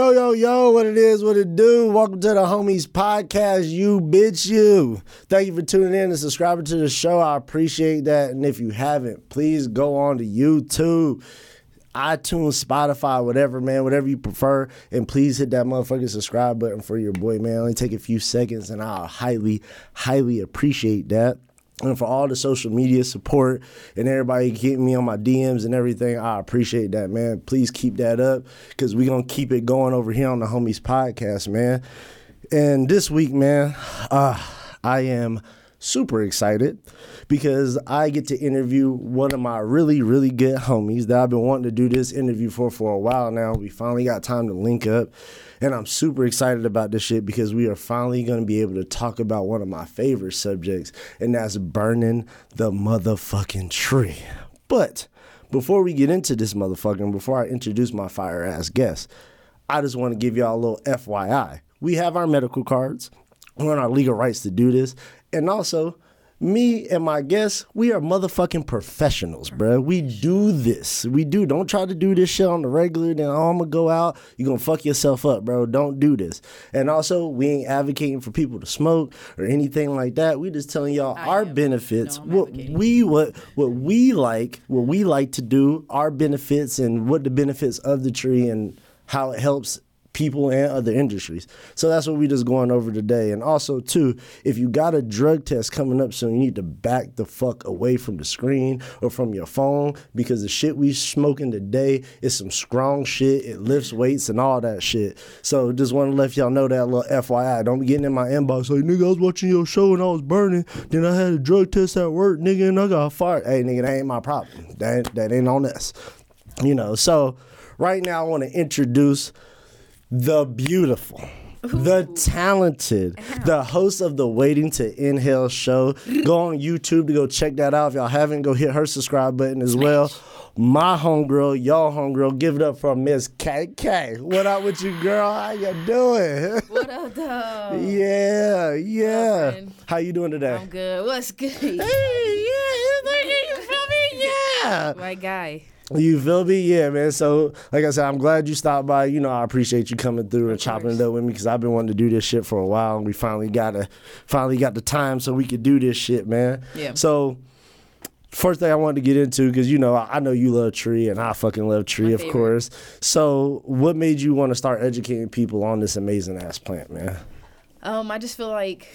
Yo, yo, yo, what it is, what it do. Welcome to the Homies Podcast, you bitch, you. Thank you for tuning in and subscribing to the show. I appreciate that. And if you haven't, please go on to YouTube, iTunes, Spotify, whatever, man, whatever you prefer. And please hit that motherfucking subscribe button for your boy, man. Only take a few seconds, and I'll highly, highly appreciate that and for all the social media support and everybody getting me on my DMs and everything. I appreciate that, man. Please keep that up because we're going to keep it going over here on the Homies Podcast, man. And this week, man, uh, I am super excited because I get to interview one of my really, really good homies that I've been wanting to do this interview for for a while now. We finally got time to link up. And I'm super excited about this shit because we are finally going to be able to talk about one of my favorite subjects, and that's burning the motherfucking tree. But before we get into this motherfucking, before I introduce my fire ass guest, I just want to give y'all a little FYI. We have our medical cards. We're on our legal rights to do this. And also, me and my guests, we are motherfucking professionals, bro. We do this. We do. Don't try to do this shit on the regular. Then oh, I'm gonna go out. You're gonna fuck yourself up, bro. Don't do this. And also, we ain't advocating for people to smoke or anything like that. We just telling y'all I our am. benefits. No, what we what what we like, what we like to do, our benefits and what the benefits of the tree and how it helps people and other industries. So that's what we just going over today. And also too, if you got a drug test coming up soon, you need to back the fuck away from the screen or from your phone because the shit we smoking today is some strong shit. It lifts weights and all that shit. So just want to let y'all know that little FYI. Don't be getting in my inbox like nigga, I was watching your show and I was burning. Then I had a drug test at work, nigga, and I got fired. Hey nigga, that ain't my problem. That that ain't on us. You know, so right now I want to introduce the beautiful, the talented, the host of the Waiting to Inhale show. Go on YouTube to go check that out. If y'all haven't, go hit her subscribe button as well. My homegirl, y'all homegirl, give it up for Miss KK. What up with you, girl? How you doing? What up, though? yeah, yeah. friend? How you doing today? I'm good. What's good? Hey, yeah, you feel me? Yeah. Right guy. You feel me? Yeah, man. So, like I said, I'm glad you stopped by. You know, I appreciate you coming through and chopping it up with me because I've been wanting to do this shit for a while, and we finally got a, finally got the time so we could do this shit, man. Yeah. So, first thing I wanted to get into because you know I I know you love Tree and I fucking love Tree, of course. So, what made you want to start educating people on this amazing ass plant, man? Um, I just feel like,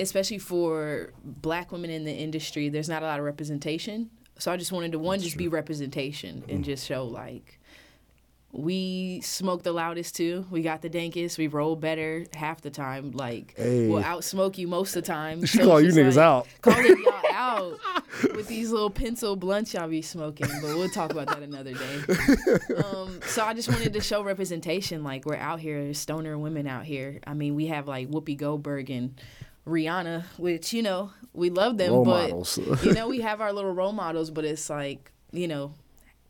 especially for black women in the industry, there's not a lot of representation. So I just wanted to one just be representation Mm. and just show like we smoke the loudest too. We got the dankest. We roll better half the time. Like Hey. we'll outsmoke you most of the time. She So call you niggas out. Calling y'all out with these little pencil blunts y'all be smoking. But we'll talk about that another day. Um, so I just wanted to show representation. Like we're out here, stoner women out here. I mean, we have like Whoopi Goldberg and Rihanna, which you know we love them, Role but models. you know we have our little role models. But it's like you know,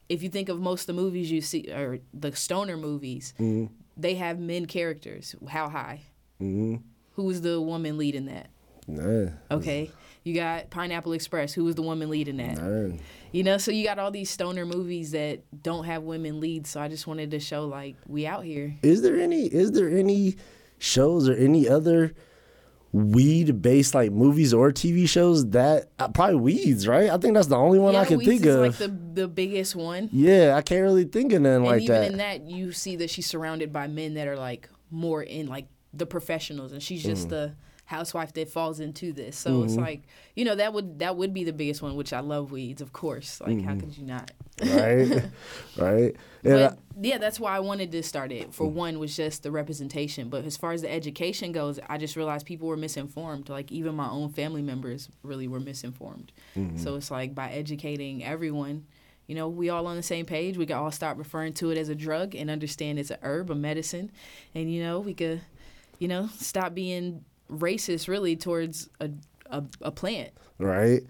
if you think of most of the movies you see or the stoner movies, Mm-hmm. they have men characters. How high? Mm-hmm. Who's the woman leading that? Nah, Okay. You got Pineapple Express. Who was the woman leading that? nah. You know, so you got all these stoner movies that don't have women leads. So I just wanted to show like we out here. Is there any? Is there any shows or any other weed based like movies or TV shows that uh, probably weeds, right? I think that's the only one I can Weeds think is of. like the the biggest one. yeah, I can't really think of nothing and like even that. in that, you see that she's surrounded by men that are like more in like the professionals, and she's Mm. just the housewife that falls into this. So it's Mm-hmm. like you know that would that would be the biggest one, which I love weeds, of course. Like how mm-hmm. could you not? right, right. And But yeah, that's why I wanted to start it. For mm. one, was just the representation. But as far as the education goes, I just realized people were misinformed. Like even my own family members really were misinformed. Mm-hmm. So it's like by educating everyone, you know, we all on the same page. We can all stop referring to it as a drug and understand it's a herb, a medicine, and you know, we could, you know, stop being racist really towards a a, a plant. right?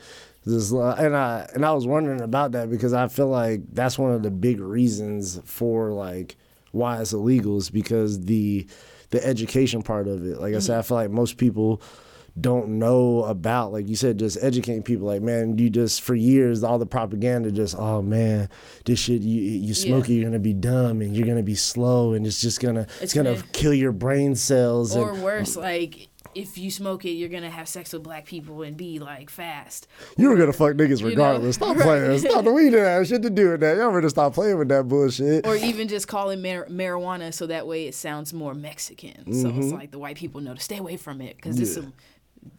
This, and I and I was wondering about that because I feel like that's one of the big reasons for like why it's illegal is because the the education part of it. Like I said, I mm-hmm. feel like most people don't know about. Like you said, just educating people. Like man, you just for years all the propaganda just oh man, this shit you you smoke Yeah. it, you're gonna be dumb and you're gonna be slow and it's just gonna it's, It's gonna, gonna- kill your brain cells. Or and worse, like if you smoke it, you're gonna have sex with black people and be like fast. you were gonna fuck niggas you know, regardless. Stop right. playing. Stop the weed didn't have shit to do with that. Y'all better stop playing with that bullshit. Or even just calling mar- marijuana so that way it sounds more Mexican. So Mm-hmm. it's like the white people know to stay away from it because this will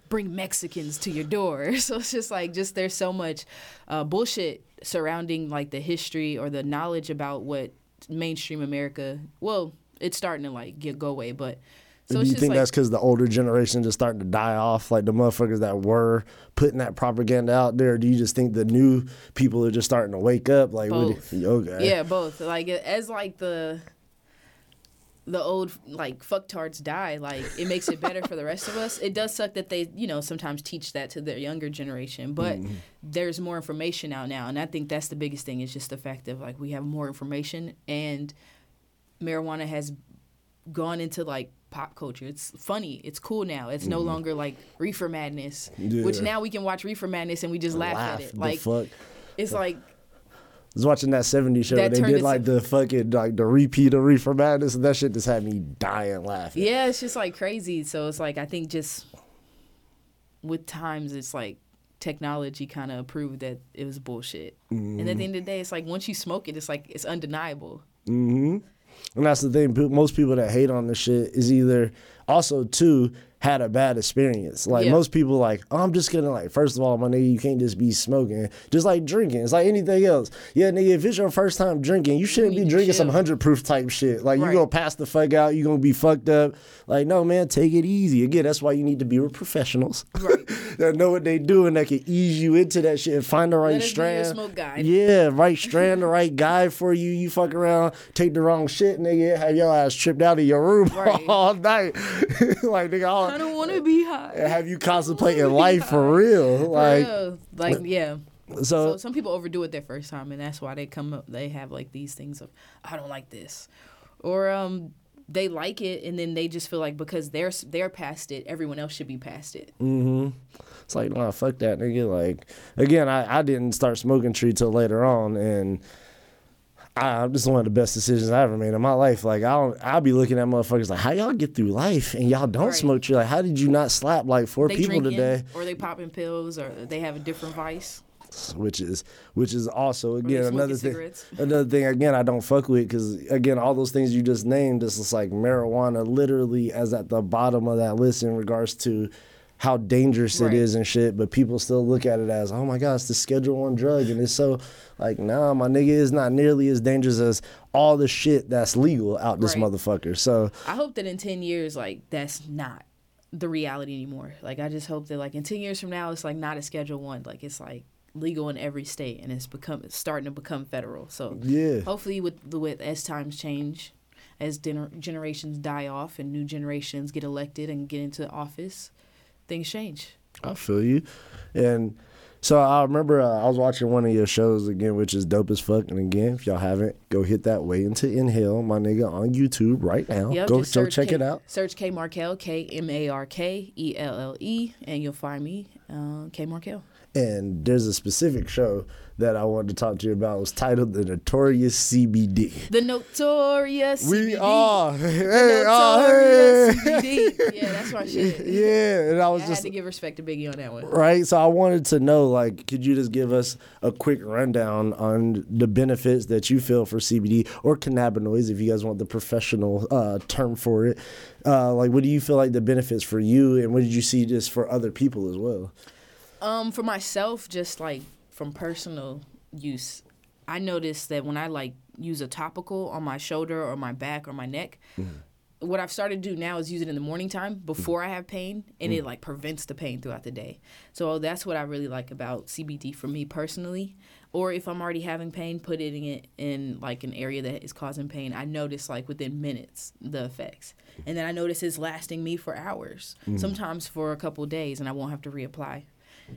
bring Mexicans to your door. So it's just like just there's so much uh, bullshit surrounding like the history or the knowledge about what mainstream America. Well, it's starting to like get go away, but so do you think like that's because the older generation just starting to die off, like the motherfuckers that were putting that propaganda out there? Do you just think the new people are just starting to wake up? Like, Both. you- okay, Yeah, both. Like as like the the old like fucktards die, like it makes it better for the rest of us. It does suck that they, you know, sometimes teach that to their younger generation, but Mm-hmm. there's more information out now, and I think that's the biggest thing is just the fact of like we have more information and marijuana has gone into like pop culture. It's funny. It's cool now. It's no longer like reefer madness, which Mm-hmm. Now we can watch reefer madness and we just laugh, at it. the Like fuck. it's like I was watching that 70 show. That they did like the fucking like the repeat of Reefer Madness, and that shit just had me dying laughing. Yeah, it's just like crazy. So it's like I think just with times it's like technology kind of proved that it was bullshit. And at the end of the day, it's like once you smoke it, it's like it's undeniable. hmm And that's the thing. Most people that hate on this shit is either also too had a bad experience. Like Yeah. most people, like oh, I'm just gonna like. First of all, my nigga, you can't just be smoking. Just like drinking, it's like anything else. Yeah, nigga, if it's your first time drinking, you shouldn't need be drinking some hundred proof type shit. Like you Right. gonna pass the fuck out. You gonna be fucked up. Like no, man, take it easy. Again, that's why you need to be with professionals Right. that know what they do and that can ease you into that shit and find the right Let us be your strand. Yeah, right strand, the right guy for you. You fuck around, take the wrong shit, nigga, have your ass tripped out of your room Right. all night. like nigga, I don't want to be high. have you contemplating life for real. For Like real. like yeah. so, So some people overdo it their first time, and that's why they come up. They have like these things of I don't like this, or um they like it, and then they just feel like because they're they're past it, everyone else should be past it. mm-hmm. It's like, nah, fuck that nigga. Like again, I, I didn't start smoking tree till later on and I, this is one of the best decisions I ever made in my life. Like I don't, I'll be looking at motherfuckers like, how y'all get through life and y'all don't Right. smoke tree? Like, how did you not slap like four They people drinking, today? or they popping pills, or they have a different vice. which is which is also again another thing. cigarettes. Another thing again I don't fuck with because again all those things you just named this is just like marijuana literally as at the bottom of that list in regards to how dangerous Right. it is and shit, but people still look at it as oh my god it's the Schedule One drug and it's so like nah my nigga is not nearly as dangerous as all the shit that's legal out this Right. motherfucker. So I hope that in ten years, like that's not the reality anymore. Like I just hope that like in ten years from now, it's like not a Schedule One. Like it's like legal in every state, and it's become it's starting to become federal. So yeah. hopefully, with the with as times change, as gener- generations die off and new generations get elected and get into office, things change. I feel you. And so I remember uh, I was watching one of your shows again, which is dope as fuck. And again, if y'all haven't, go hit that Waiting to Inhale, my nigga, on YouTube right now. Yep, go go check K- it out. Search K Markelle, K M A R K E L L E, and you'll find me, uh, K Markelle. And there's a specific show that I wanted to talk to you about. It was titled The Notorious CBD. The notorious We CBD. are. Hey, oh, hey. CBD. Yeah, that's my shit. Yeah, and I was I just had to give respect to Biggie on that one. right? So I wanted to know, like, could you just give us a quick rundown on the benefits that you feel for CBD or cannabinoids, if you guys want the professional uh, term for it? Uh, like, what do you feel like the benefits for you, and what did you see just for other people as well? Um, for myself, just like from personal use, I noticed that when I like use a topical on my shoulder or my back or my neck, mm-hmm. what I've started to do now is use it in the morning time before mm-hmm. I have pain, and it mm. like prevents the pain throughout the day. So that's what I really like about CBD for me personally. Or if I'm already having pain, putting it in it in like an area that is causing pain, I notice like within minutes the effects, and then I notice it's lasting me for hours, mm. sometimes for a couple days, and I won't have to reapply.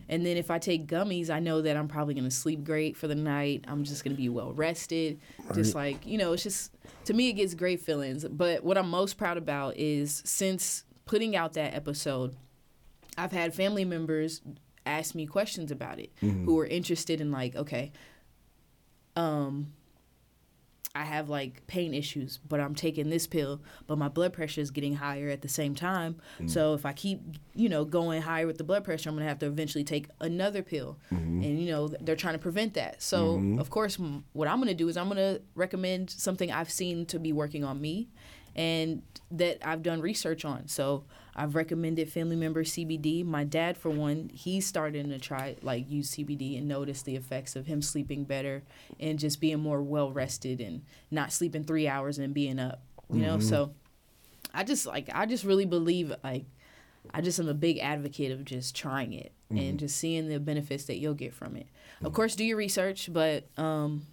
And then if I take gummies, I know that I'm probably gonna sleep great for the night. I'm just gonna be well rested. Just like you know, it's just to me it gets great feelings. But what I'm most proud about is since putting out that episode, I've had family members ask me questions about it Mm-hmm. who are interested in like, okay, um, I have like pain issues, but I'm taking this pill, but my blood pressure is getting higher at the same time. Mm. So if I keep, you know, going higher with the blood pressure, I'm gonna have to eventually take another pill, Mm-hmm. and you know they're trying to prevent that. So of course, m- what I'm gonna do is I'm gonna recommend something I've seen to be working on me, and that I've done research on. So I've recommended family members CBD. My dad, for one, he's starting to try like use CBD and notice the effects of him sleeping better and just being more well rested and not sleeping three hours and being up. You know, mm-hmm. so I just like I just really believe like I just am a big advocate of just trying it and mm-hmm. just seeing the benefits that you'll get from it. Of mm-hmm. course, do your research, but um,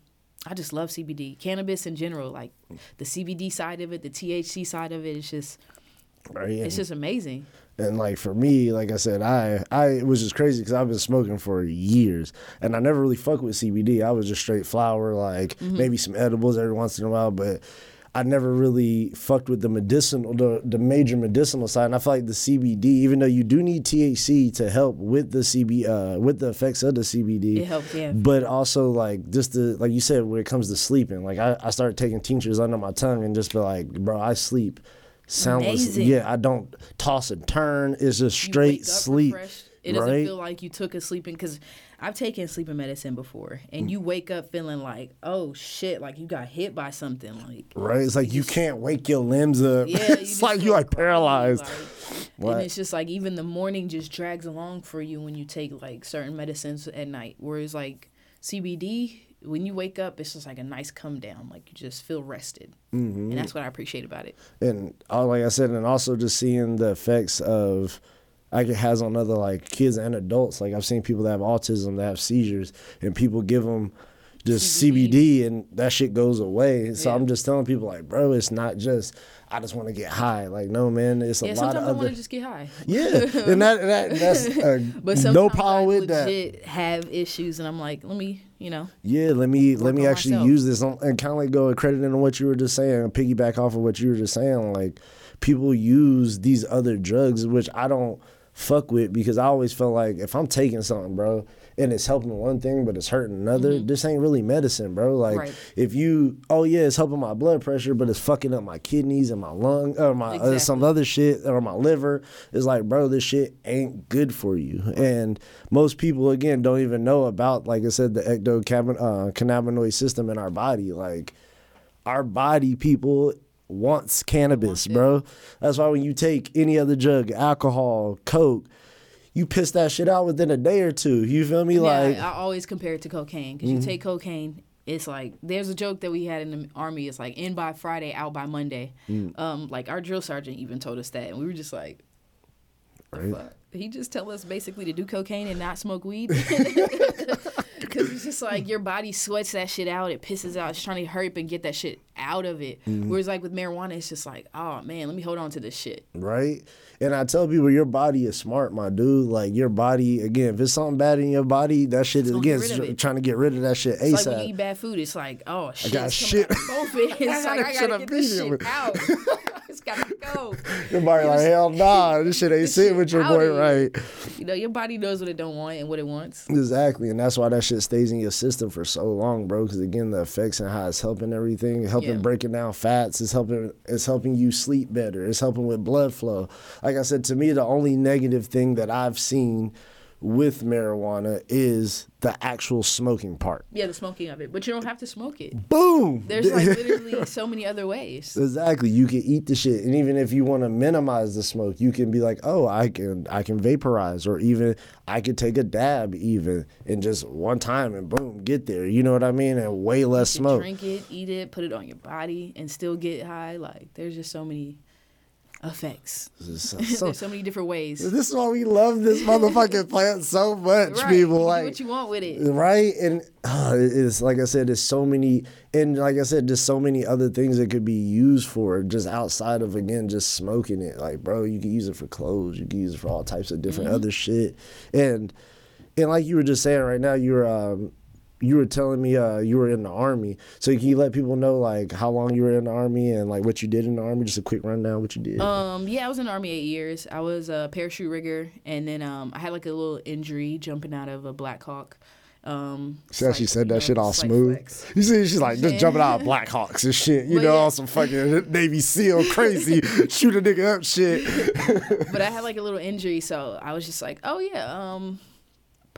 I just love CBD, cannabis in general, like mm. the CBD side of it, the THC side of it. It's just Right? it's just amazing. And like for me, like I said, I I it was just crazy because I've been smoking for years, and I never really fuck with CBD. I was just straight flower, like Mm-hmm. maybe some edibles every once in a while, but I never really fucked with the medicinal, the the major medicinal side. And I feel like the CBD, even though you do need THC to help with the CB, uh, with the effects of the CBD, It helps, yeah. But also like just the like you said when it comes to sleeping, like I I started taking tinctures under my tongue and just be like, bro, I sleep. Soundless, Amazing. yeah. I don't toss and turn. It's just You straight sleep. refreshed. It doesn't right? feel like you took a sleeping because I've taken sleeping medicine before, and mm. you wake up feeling like, oh shit, like you got hit by something, like right? It's like you can't wake your limbs up. yeah, you it's like you like paralyzed. like- Right. and it's just like even the morning just drags along for you when you take like certain medicines at night. Whereas like CBD, when you wake up, it's just like a nice come down, like you just feel rested, Mm-hmm. and that's what I appreciate about it. and all like I said, and also just seeing the effects of like it has on other like kids and adults. Like I've seen people that have autism that have seizures, and people give them just CBD, CBD. and that shit goes away. So Yeah. I'm just telling people like, bro, it's not just I just want to get high. Like no, man, it's a Yeah, lot sometimes of I want other. to just get high. Yeah, and that, that that's uh, But sometimes no problem I with that. legit have issues, and I'm like, let me, you know, Yeah, let me let me actually myself. use this and kind of like go accredit into what you were just saying, and piggyback off of what you were just saying. Like people use these other drugs, which I don't fuck with because I always felt like if I'm taking something, bro, and it's helping one thing but it's hurting another, this ain't really medicine, bro. Like Mm-hmm. Right. if you, oh yeah, it's helping my blood pressure, but it's fucking up my kidneys and my lung or my uh, some other shit or my liver. It's like, bro, this shit ain't good for you. And most people again don't even know about, like I said, the ectocannabinoid system in our body. Like our body, people wants cannabis, bro. That's why when you take any other drug, alcohol, coke, you piss that shit out within a day or two. You feel me? yeah, Like I always compare it to cocaine because you take cocaine. It's like there's a joke that we had in the army. It's like in by Friday, out by Monday. Um, like our drill sergeant even told us that, and we were just like, Right. He just tell us basically to do cocaine and not smoke weed. Because it's just like your body sweats that shit out. It pisses out. It's trying to hurry up and get that shit out of it. Mm-hmm. Whereas like with marijuana, it's just like, oh man, let me hold on to this shit. right? And I tell people your body is smart, my dude. Like your body, again, if it's something bad in your body, that shit is again get rid of tr- it. trying to get rid of that shit It's like when you eat bad food, it's like, oh shit, I got shit. out of both. It's I like I shit gotta get this shit out. gotta go. your body like hell nah, this shit ain't sitting with your boy right. You know, your body knows what it don't want and what it wants. Exactly, and that's why that shit stays in your system for so long, bro. Because again, the effects and how it's helping everything, helping Yeah. breaking down fats, it's helping, it's helping you sleep better, it's helping with blood flow. Like I said, to me, the only negative thing that I've seen with marijuana is the actual smoking part. Yeah, the smoking of it, but you don't have to smoke it. Boom. There's like literally so many other ways. Exactly. You can eat the shit, and even if you want to minimize the smoke, you can be like, "Oh, I can, I can vaporize, or even I could take a dab, even and just one time, and boom, get there." You know what I mean? And way less smoke. drink it, eat it, put it on your body, and still get high. Like there's just so many effects. So- there's so- many different ways. this is why we love this motherfucking plant so much, Right, people. can do Like, what you want with it. right and uh, it's like i said there's so many and like i said there's so many other things that could be used for just outside of again just smoking it like bro you can use it for clothes you can use it for all types of different Mm-hmm. other shit and and like you were just saying right now you're um you were telling me uh, you were in the army. So can you let people know like how long you were in the army and like what you did in the army? Just a quick rundown what you did. Um, yeah, I was in the army eight years. I was a parachute rigger, and then um, I had like a little injury jumping out of a Black Hawk. Um, See how she slight- said that know, shit all smooth. flex. You see, she's like just Yeah. jumping out of Blackhawks and shit. You But know, yeah. on some fucking Navy SEAL crazy, shoot a nigga up shit. but I had like a little injury, so I was just like, oh yeah, um,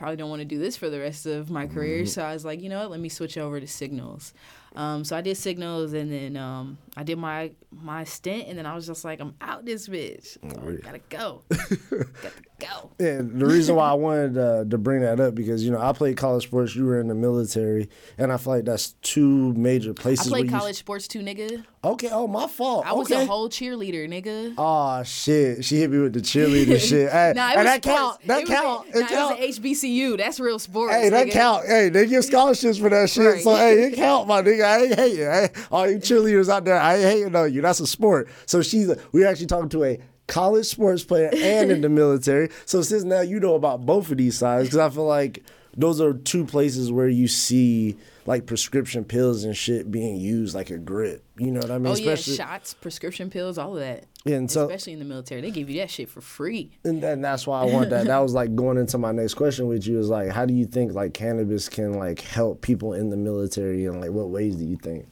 probably don't want to do this for the rest of my career. Mm-hmm. So I was like, you know what, let me switch over to signals. Um, so I did signals, and then um, I did my my stint, and then I was just like, I'm out this bitch. Oh, yeah. gotta go, gotta go. And the reason why I wanted uh, to bring that up because you know I played college sports, you were in the military, and I feel like that's two major places. I played college sports too, nigga. Okay, oh my fault. I was okay. a whole cheerleader, nigga. Oh shit! She hit me with the cheerleader shit. Hey, Nah, and was that sports. count. That It count. a- It nah, count. It was HBCU. That's real sports. Hey, that nigga. count. Hey, they give scholarships for that shit. Right. So hey, it count, my nigga. I ain't hating. I all you cheerleaders out there, I ain't hating on you. That's a sport. So she's we actually talking to a college sports player and in the military. So since now you know about both of these sides, because I feel like those are two places where you see like prescription pills and shit being used like a grip. You know what I mean? Oh yeah, shots, prescription pills, all of that. And so- especially in the military, they give you that shit for free. And then that's why I want that. That was like going into my next question with you is like, how do you think like cannabis can like help people in the military and like what ways do you think?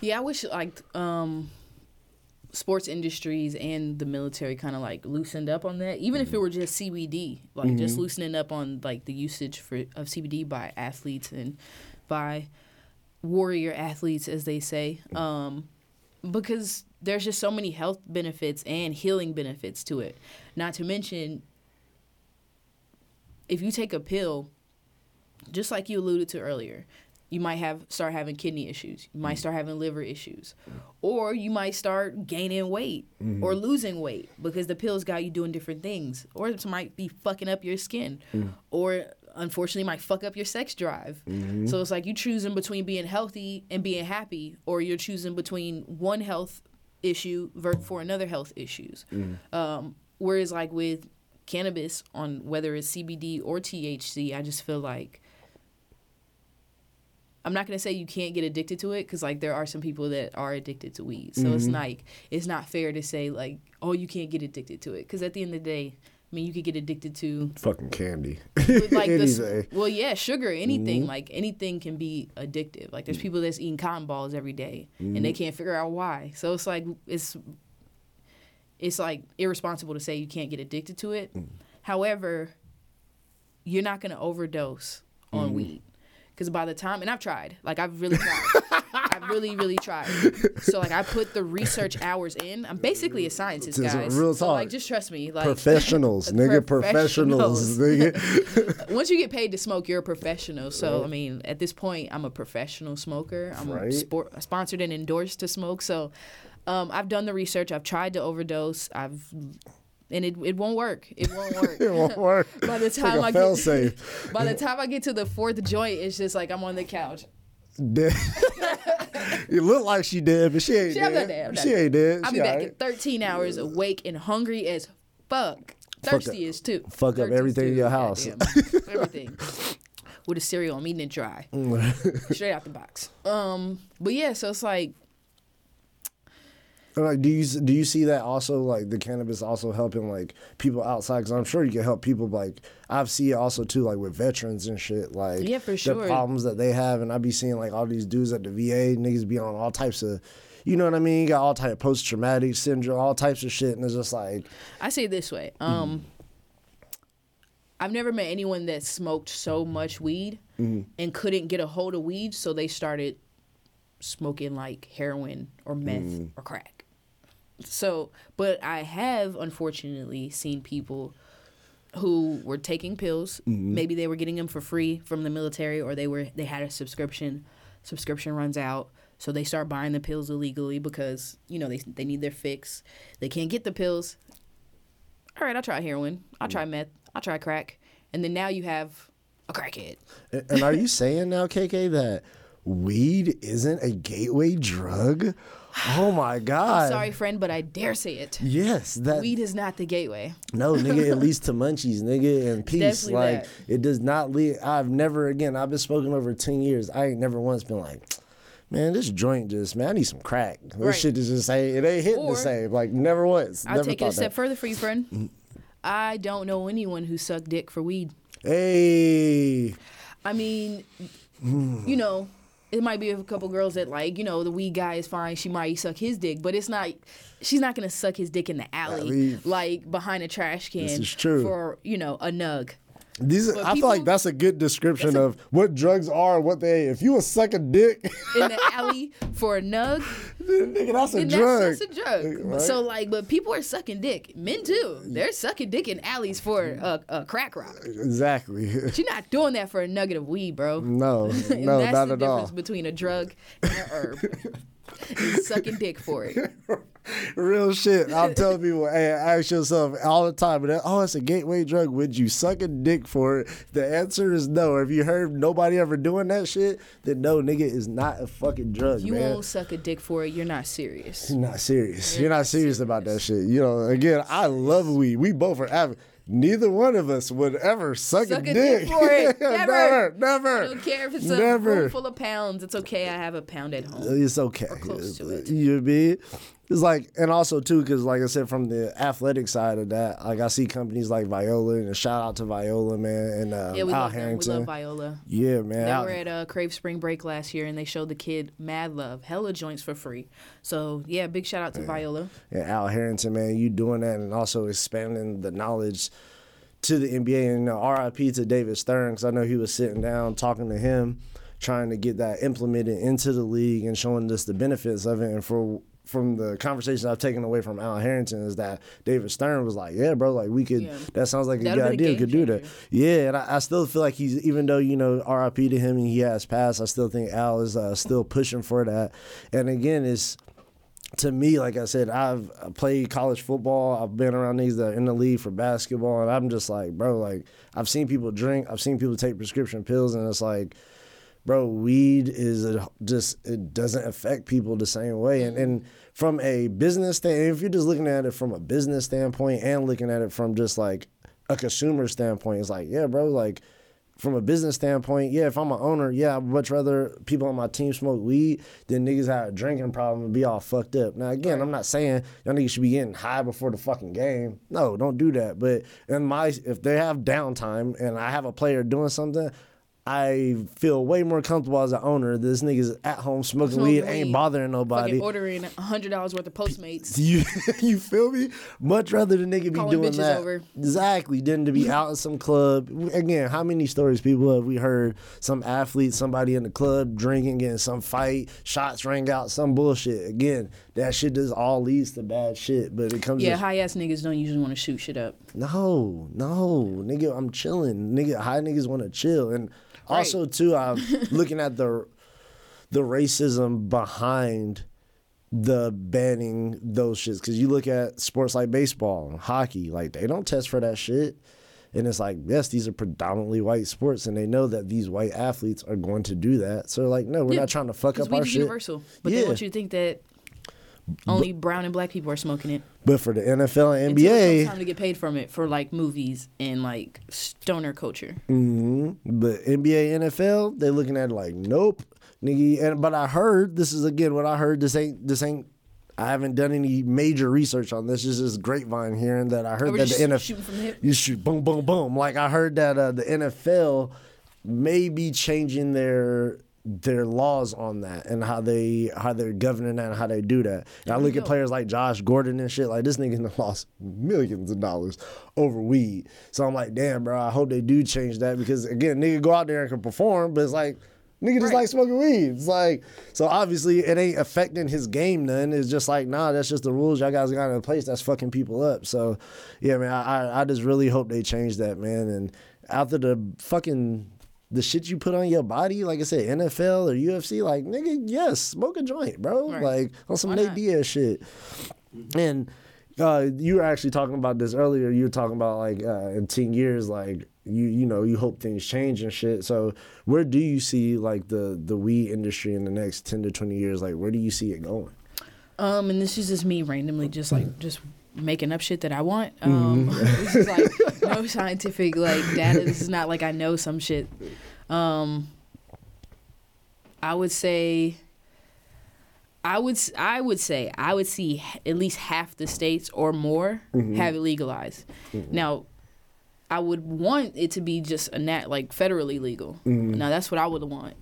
Yeah, I wish like um sports industries and the military kind of like loosened up on that. Even if it were just CBD, like just loosening up on like the usage for of CBD by athletes and by warrior athletes as they say. Um because there's just so many health benefits and healing benefits to it. Not to mention if you take a pill just like you alluded to earlier, you might have start having kidney issues. You might mm. start having liver issues, or you might start gaining weight mm-hmm. or losing weight because the pills got you doing different things, or it might be fucking up your skin, mm. or unfortunately might fuck up your sex drive. Mm-hmm. So it's like you choosing between being healthy and being happy, or you're choosing between one health issue for another health issues. Mm. Um, whereas like with cannabis on whether it's CBD or THC, I just feel like I'm not gonna say you can't get addicted to it because like there are some people that are addicted to weed. So it's mm-hmm. like it's not fair to say like oh you can't get addicted to it because at the end of the day, I mean you could get addicted to Fucking candy. like this. Well, yeah, sugar, anything mm-hmm. like anything can be addictive. Like there's mm. people that's eating cotton balls every day and they mm-hmm. can't figure out why. So it's like it's it's like irresponsible to say you can't get addicted to it. Mm. However, you're not gonna overdose on mm. weed because by the time and I've tried, like I've really tried, I've really really tried. So like I put the research hours in. I'm basically a scientist, guys. real So like just trust me, like professionals, nigga, professionals, nigga. once you get paid to smoke, you're a professional. So I mean, at this point, I'm a professional smoker. I'm Right. sport, sponsored and endorsed to smoke. So um, I've done the research. I've tried to overdose. I've and it, it won't work. It won't work. it won't work. by the time like I get safe. by the time I get to the fourth joint, it's just like I'm on the couch. Dead. you look like she dead, but she ain't She- dead. dead, she ain't dead. I'll She be back alright. in 13 hours, awake and hungry as fuck. Thirsty as too. fuck up everything in your house. everything. With a cereal, I'm eating it dry, straight out the box. Um, but yeah, so it's like Like, do you do you see that also like the cannabis also helping like people outside? Because I'm sure you can help people like I've seen it also too like with veterans and shit like Yeah, for the sure. problems that they have, and I be seeing like all these dudes at the VA niggas be on all types of. You know what I mean? You got all type of post traumatic syndrome, all types of shit, and it's just like, I say it this way. Um, I've never met anyone that smoked so much weed and couldn't get a hold of weed, so they started smoking like heroin or meth or crack. So, but I have unfortunately seen people who were taking pills. Mm-hmm. Maybe they were getting them for free from the military, or they were they had a subscription. Subscription runs out, so they start buying the pills illegally because you know they they need their fix. They can't get the pills. All right, I'll try heroin. I'll try meth. I'll try crack, and then now you have a crackhead. and and are you saying now, KK, that weed isn't a gateway drug? Oh my god. Sorry, friend, but I dare say it. Yes, that Weed is not the gateway. no nigga. At least to munchies, nigga, and peace. Definitely like that. it does not lead. I've never again. I've been smoking over ten years. I ain't never once been like. Man, this joint just man, I need some crack. This Right. shit is just say it ain't hitting Or- the same. Like never once. I'll never take it a step that. further for you, friend. Mm. I don't know anyone who sucked dick for weed. Hey, I mean, mm. you know, it might be a couple girls that like, you know, the weed guy is fine. She might suck his dick, but it's not. She's not gonna suck his dick in the alley, like behind a trash can this is true. for you know a nug. These. But I feel like that's a good description a- of what drugs are, what they. If you was sucking dick, in the alley for a nug, nigga, that's a then drug. that's, that's a drug. Right? So like, but people are sucking dick. Men too. They're sucking dick in alleys for a, a crack rock. exactly. You're not doing that for a nugget of weed, bro. no, no, that's not the at all. difference between a drug and a herb. Is sucking dick for it. Real shit. I'm telling people, hey, ask yourself all the time. Oh, it's a gateway drug. Would you suck a dick for it? The answer is no. If you heard nobody ever doing that shit, then no, nigga is not a fucking drug, You man. won't suck a dick for it. You're not serious. You're not serious. You're You're not not serious about that shit. You know, again, I love weed. We both are avid. Neither one of us would ever suck, Suck a a dick. dick for it. never, Never. never. I don't care if it's a Never. room full of pounds. It's okay. I have a pound at home. It's okay. close to it. You be. It's like, and also too, because like I said, from the athletic side of that, like I see companies like Viola, and shout out to Viola, man, and uh, Yeah, we Al love them. We Harrington. love Viola. yeah, man. They were at uh, Crave Spring Break last year, and they showed the kid Mad Love, hella joints for free. So yeah, big shout out to Viola. and Al Harrington, man, you doing that and also expanding the knowledge to the NBA. And uh, RIP to David Stern, because I know he was sitting down talking to him, trying to get that implemented into the league and showing us the benefits of it. And for from the conversations I've taken away from Al Harrington is that David Stern was like, "Yeah, bro, like we could. Yeah. That sounds like a That'd good a idea. We could game do that. Yeah, and I, I still feel like he's even though you know RIP to him and he has passed. I still think Al is uh, still pushing for that. And again, it's to me, like I said, I've played college football. I've been around these that are in the league for basketball, and I'm just like, bro, like I've seen people drink, I've seen people take prescription pills, and it's like, bro, weed is a, just it doesn't affect people the same way. And and from a business stand, if you're just looking at it from a business standpoint and looking at it from just like a consumer standpoint, it's like, yeah, bro, like from a business standpoint, yeah, if I'm an owner, yeah, I'd much rather people on my team smoke weed than niggas have a drinking problem and be all fucked up. Now, again, I'm not saying y'all niggas should be getting high before the fucking game. No, don't do that. But in my, if they have downtime and I have a player doing something, I feel way more comfortable as an owner. This nigga's at home smoking, Smoking weed, ain't bothering nobody. Fucking ordering hundred dollars worth of Postmates. You you feel me? Much rather the nigga be Calling doing that. over. Exactly. Than to be out in some club. Again, how many stories people have we heard? Some athlete, somebody in the club drinking, getting some fight, shots rang out, some bullshit. Again, that shit just all leads to bad shit. But it comes Yeah, high ass niggas don't usually want to shoot shit up. no, no, nigga, I'm chilling. Nigga, high niggas want to chill. And also too, I'm looking at the the racism behind the banning those shits. Cause you look at sports like baseball and hockey, like they don't test for that shit. And it's like, yes, these are predominantly white sports, and they know that these white athletes are going to do that. So, like, no, we're Yeah, not trying to fuck up weed our is shit. universal, but Yeah. they want you to think that only brown and black people are smoking it. But for the NFL and NBA, comes time to get paid from it for like movies and like stoner culture. hmm But NBA, NFL, they looking at it like, nope, nigga. And but I heard this is again what I heard. This ain't this ain't. I haven't done any major research on this. This is grapevine hearing that I heard that the NFL shooting from the you shoot boom boom boom. Like I heard that uh, the NFL may be changing their their laws on that and how they how they're governing that and how they do that. And I look at players like Josh Gordon and shit. Like this nigga lost millions of dollars over weed. So I'm like, damn, bro. I hope they do change that because again, nigga go out there and can perform, but it's like. Nigga just Right. like smoking weed. It's like so obviously it ain't affecting his game none. It's just like, nah, that's just the rules y'all guys got in place that's fucking people up. So yeah, man, I, I just really hope they change that, man. And after the fucking the shit you put on your body, like I said, NFL or UFC, like nigga, yes, smoke a joint, bro. Right. Like on some Why Nate not? Diaz shit. And uh, you were actually talking about this earlier. You were talking about like uh, in ten years, like you you know you hope things change and shit. So where do you see like the the weed industry in the next ten to twenty years? Like where do you see it going? Um, and this is just me randomly, just like just making up shit that I want. Um, this is like no scientific like data. This is not like I know some shit. Um, I would say. I would I would say I would see at least half the states or more have it legalized. Now, I would want it to be just a nat like federally legal. Now that's what I would want.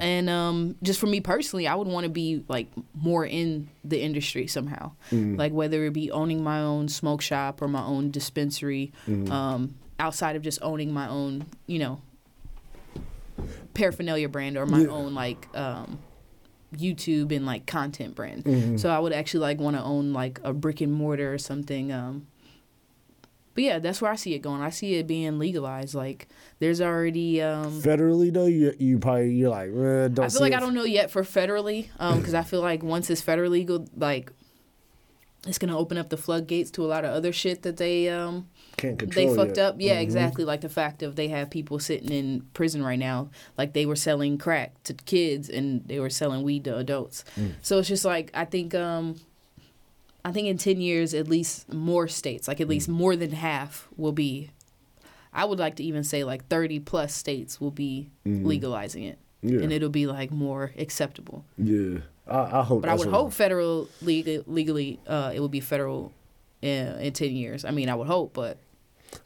And um, just for me personally, I would want to be like more in the industry somehow, like whether it be owning my own smoke shop or my own dispensary, um, outside of just owning my own, you know, paraphernalia brand or my Yeah. own like um, YouTube and like content brand. So I would actually like want to own like a brick and mortar or something. Um, but yeah, that's where I see it going. I see it being legalized. Like there's already. Um, Federally though, you you probably you're like eh, don't. I feel like it. I don't know yet for federally, um, because I feel like once it's federally legal, like it's gonna open up the floodgates to a lot of other shit that they um Can't control. they fucked yet. up. Yeah, exactly. Like the fact of they have people sitting in prison right now, like they were selling crack to kids and they were selling weed to adults. So it's just like I think um I think in 10 years at least more states, like at least more than half will be I would like to even say like 30 plus states will be legalizing it. Yeah. And it'll be like more acceptable. Yeah, I, I hope. But I would hope federal legal, legally uh, it would be federal in, in 10 years. I mean, I would hope, but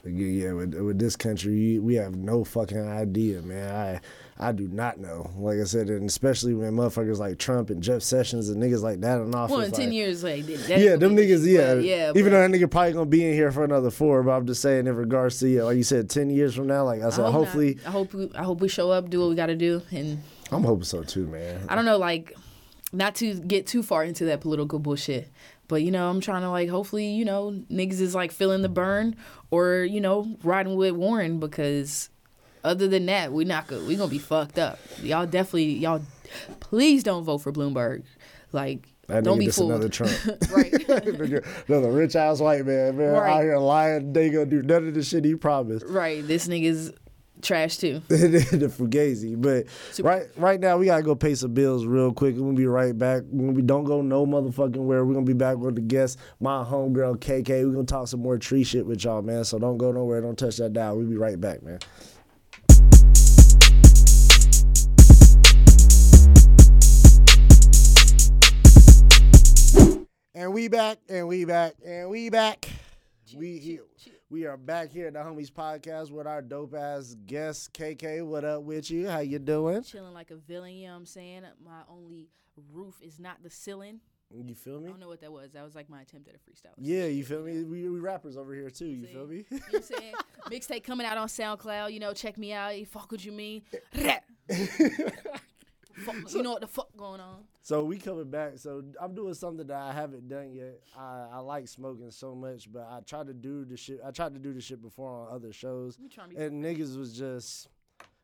Yeah, yeah. With, with this country, we have no fucking idea, man. I I do not know. Like I said, and especially when motherfuckers like Trump and Jeff Sessions and niggas like that in office. Well, in ten like- years, like Yeah, them niggas. Yeah, but yeah. Even though that nigga probably gonna be in here for another four, but I'm just saying in regards to yeah, like you said, ten years from now, like I I said, hope hopefully, not. I hope we, I hope we show up, do what we got to do, and I'm hoping so too, man. I don't know, like, not to get too far into that political bullshit, but you know, I'm trying to like, hopefully, you know, niggas is like feeling the burn, or you know, riding with Warren because other than that, we not good. We gonna be fucked up. Y'all definitely, y'all, please don't vote for Bloomberg. Like, That don't nigga be just fooled. another Trump. right. Nigga, another rich ass white man, man, Right. out here lying. They gonna do none of the shit he promised. right. This nigga's trash too. the Fugazi. But Super. right right now we gotta go pay some bills real quick. We're gonna be right back. We don't go no motherfucking where. We're gonna be back with the guest, my homegirl KK. We're gonna talk some more tree shit with y'all, man. So don't go nowhere. Don't touch that dial. We'll be right back, man. And we back, and we back, and we back. We here. We are back here at the Homies Podcast with our dope ass guest KK. What up with you? How you doing? Chilling like a villain, you know what I'm saying? My only roof is not the ceiling. You feel me? I don't know what that was. That was like my attempt at a freestyle. Yeah, you feel me? We, we rappers over here too. You See? feel me? You know what I'm saying? Mixtape coming out on SoundCloud. You know, check me out. You fuck what you mean. Fuck, you know what the fuck going on? So we coming back. So I'm doing something that I haven't done yet. I, I like smoking so much, but I tried to do the shit. I tried to do the shit before on other shows, You trying to be and niggas was just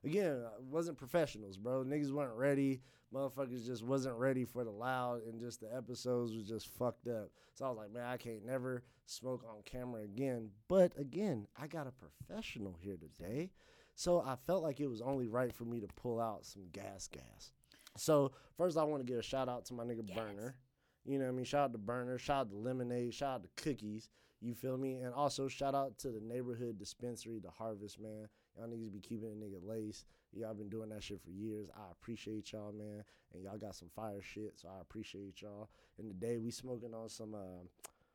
again wasn't professionals, bro. Niggas weren't ready. Motherfuckers just wasn't ready for the loud, and just the episodes was just fucked up. So I was like, man, I can't never smoke on camera again. But again, I got a professional here today, so I felt like it was only right for me to pull out some gas, gas. So first, I want to give a shout out to my nigga Yes. Burner. You know what I mean? Shout out to Burner. Shout out to Lemonade. Shout out to Cookies. You feel me? And also shout out to the neighborhood dispensary, the Harvest, man. Y'all niggas be keeping a nigga lace. Y'all been doing that shit for years. I appreciate y'all, man. And y'all got some fire shit, so I appreciate y'all. And today we smoking on some uh,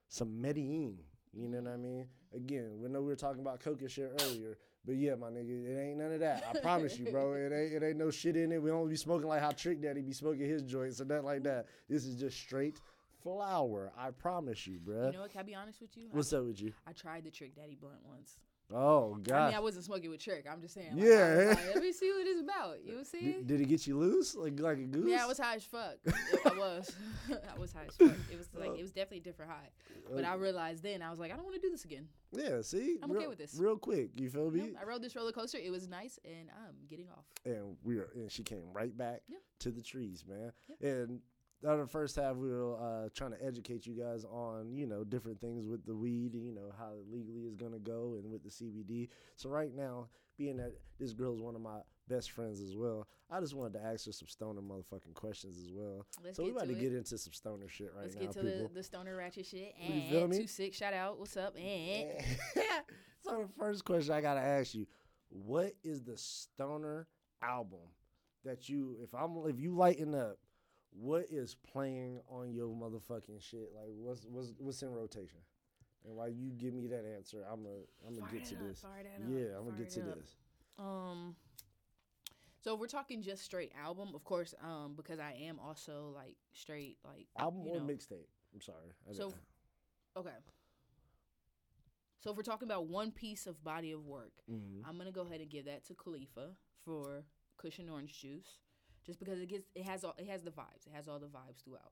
some Medellin. You know what I mean? Again, we know we were talking about coke and shit earlier, but yeah, my nigga, it ain't none of that. I promise you, bro. It ain't it ain't no shit in it. We don't be smoking like how Trick Daddy be smoking his joints or nothing like that. This is just straight flower. I promise you, bruh. You know what? Can I be honest with you? What's up with you? I, I tried the Trick Daddy blunt once. Oh god. I mean, I wasn't smoking with Trick. I'm just saying. Like, Yeah. Like, Let me see what it's about. You know saying? did, did it get you loose like like a goose? Yeah, I was high as fuck. I was. I was high as fuck. It was like uh, it was definitely a different high. Uh, but I realized then I was like, I don't want to do this again. Yeah, see, I'm okay real, with this. Real quick, you feel me? Nope, I rode this roller coaster. It was nice, and I'm getting off. and we are, and she came right back Yeah. to the trees, man. And on the first half, we were uh, trying to educate you guys on, you know, different things with the weed, you know, how it legally is going to go and with the CBD. So right now, being that this girl is one of my best friends as well, I just wanted to ask her some stoner motherfucking questions as well. Let's so we about to to get into some stoner shit right now. Let's get to people. the, the stoner ratchet shit. You feel And me? two six, shout out. What's up? And so the first question I gotta ask you, what is the stoner album that you if I'm if you lighten up, what is playing on your motherfucking shit? Like what's what's what's in rotation? And while you give me that answer, I'm gonna I'm gonna get to that up, this. fire up, Yeah, I'm gonna get to up. this. Um, so if we're talking just straight album, of course, um, because I am also like straight, like Album you or mixtape? I'm sorry. I So, didn't- okay. So if we're talking about one piece of body of work, Mhm. I'm gonna go ahead and give that to Khalifa for Kush & Orange Juice, just because it gets it has all it has the vibes, it has all the vibes throughout.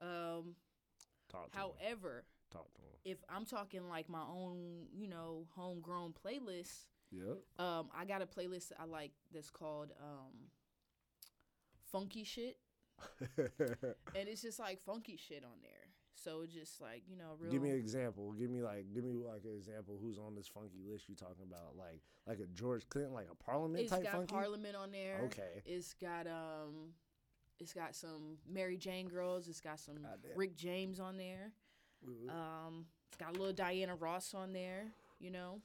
Um, talk to him. however, Talk to him. if I'm talking like my own, you know, homegrown playlist, Yep. um, I got a playlist I like that's called um, Funky Shit. and it's just like funky shit on there. So just like, you know, real Give me an example. Give me like give me like an example who's on this funky list you talking about. Like like a George Clinton, like a parliament It's type It's got funky? Parliament on there. Okay. It's got um it's got some Mary Jane girls, it's got some Rick James on there. Um it's got a little Diana Ross on there, you know.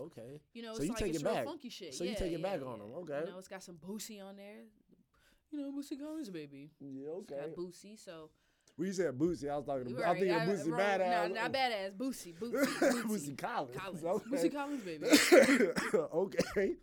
Okay. You know, So it's you like take it back. funky shit. So you take it yeah, back on yeah. them. Okay. You know, it's got some Boosie on there. You know, Bootsy Collins, baby. Yeah, It's got okay. Boosie, so When you said Boosie, I was talking about, I'm Right, thinking I- Boosie wrong- badass. No, not badass. Boosie, Boosie, Boosie. Bootsy Collins. Collins. Okay. Bootsy Collins, baby. okay.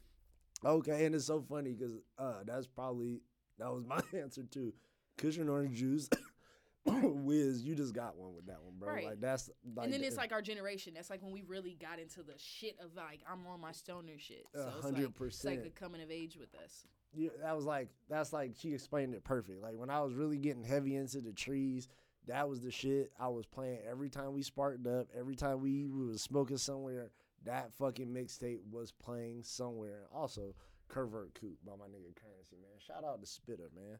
Okay, and it's so funny because uh, that's probably that was my answer too. Kush & Orange Juice. Wiz, you just got one with that one, bro. Right. Like that's like and then it's like our generation. That's like when we really got into the shit of like I'm on my stoner shit. So A it's like it's like a coming of age with us. Yeah, that was like that's like she explained it perfect. Like when I was really getting heavy into the trees, that was the shit I was playing every time we sparked up, every time we, we was smoking somewhere. That fucking mixtape was playing somewhere. And also, Covert Coup by my nigga Currency, man. Shout out to Spitta, man.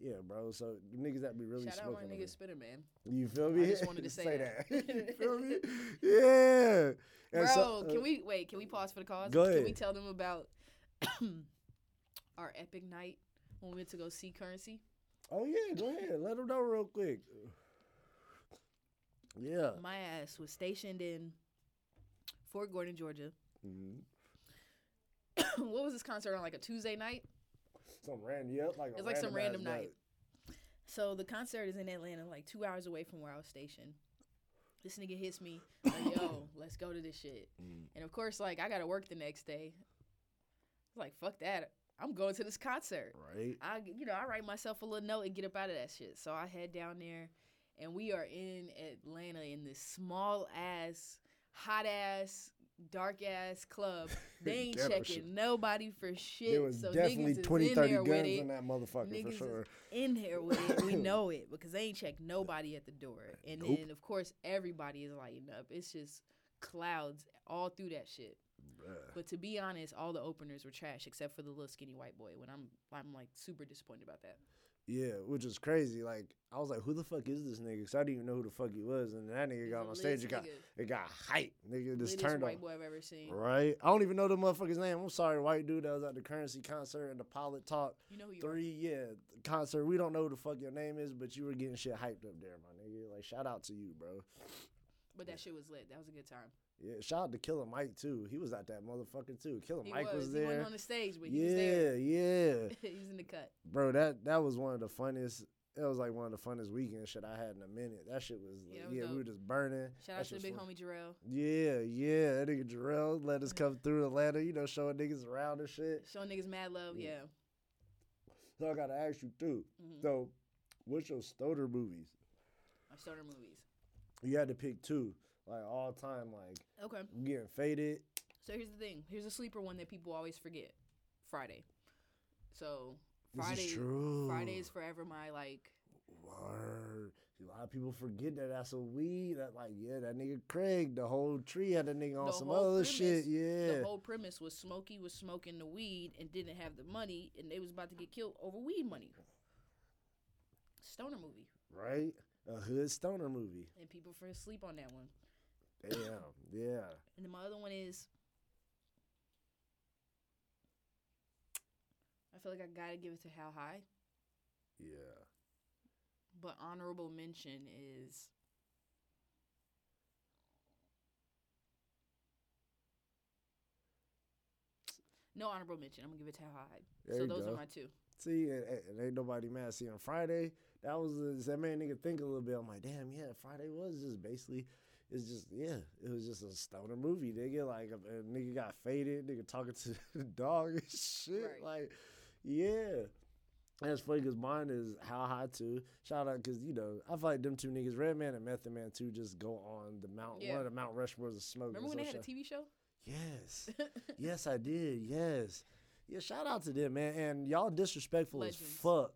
Yeah, bro. So niggas that be really Shout out my smoking. nigga Spitta man. You feel me? I just wanted to say that. that. you feel me? Yeah. Bro, And so- can uh, we wait? Can we pause for the cause? Go Can we tell them about our epic night when we went to go see Currency? Oh yeah, go ahead. Let them know real quick. Yeah. My ass was stationed in Fort Gordon, Georgia. Mhm. what was this concert on? Like a Tuesday night? Some random, yep, like a It's like some random ass night. So the concert is in Atlanta, like two hours away from where I was stationed. This nigga hits me, like, yo, let's go to this shit. Mm. And of course, like, I gotta work the next day. Like, fuck that. I'm going to this concert. Right. I, you know, I write myself a little note and get up out of that shit. So I head down there, and we are in Atlanta in this small ass, hot ass, dark ass club. They ain't checking shit. nobody for shit. There was so definitely niggas is 20, in 30 there with guns in that motherfucker Niggas for sure. is in here with it. We know it because they ain't check nobody at the door. And Nope. then of course everybody is lighting up. It's just clouds all through that shit. But to be honest, all the openers were trash except for the little skinny white boy. When I'm I'm like super disappointed about that. Yeah, which is crazy. Like I was like, who the fuck is this nigga? Cause I didn't even know who the fuck he was, and that nigga got on stage. It got nigga. it got hype. Nigga just Littest turned white on. boy I've ever seen. Right. I don't even know the motherfucker's name. I'm sorry, white dude that was at the currency concert and the pilot talk. You know who you Three, yeah, concert. We don't know who the fuck your name is, but you were getting shit hyped up there, my nigga. Like shout out to you, bro. But that shit was lit. That was a good time. Yeah, shout out to Killer Mike too. He was at that motherfucker too. Killer He Mike was. was, He wasn't there. on the stage, but he was there. yeah, yeah. he was in the cut. bro that that was one of the funniest that was like one of the funnest weekend shit i had in a minute that shit was Yeah, yeah, was we were just burning Shout That out to the big fun. homie Jarrell. yeah yeah that nigga Jarrell let us come through atlanta you know showing niggas around and shit Showing niggas mad love. Yeah. so i gotta ask you too Mm-hmm. so what's your stoner movies My stoner movies. you had to pick two like all time like Okay. getting faded So here's the thing. Here's a sleeper one that people always forget. Friday. So This is Friday. true. Friday is forever my like. Word. A lot of people forget that that's a weed. That like, yeah, that nigga Craig, the whole tree had that nigga on the some other premise- shit. Yeah. The whole premise was Smokey was smoking the weed and didn't have the money, and they was about to get killed over weed money. Stoner movie, right? A hood stoner movie. and people for sleep on that one. Damn. yeah. And then my other one is I feel like I gotta give it to How High, Yeah. but honorable mention is. No honorable mention. I'm gonna give it to How High. There so those go. are my two. See, and, and ain't nobody mad. See, on Friday, that was uh, that made nigga think a little bit. I'm like, damn, yeah, Friday was just basically, it's just yeah, it was just a stoner movie. Nigga, like a, a nigga got faded, nigga talking to the dog and shit. Right. Like, yeah. And it's funny because mine is how high too. Shout out because you know I feel like them two niggas, Redman and Method Man, too, just go on the Mount Yeah. one of the Mount Rushmores of smoke. Remember when they had a TV show? Yes. yes, I did. Yes. Yeah, shout out to them, man. And y'all disrespectful as fuck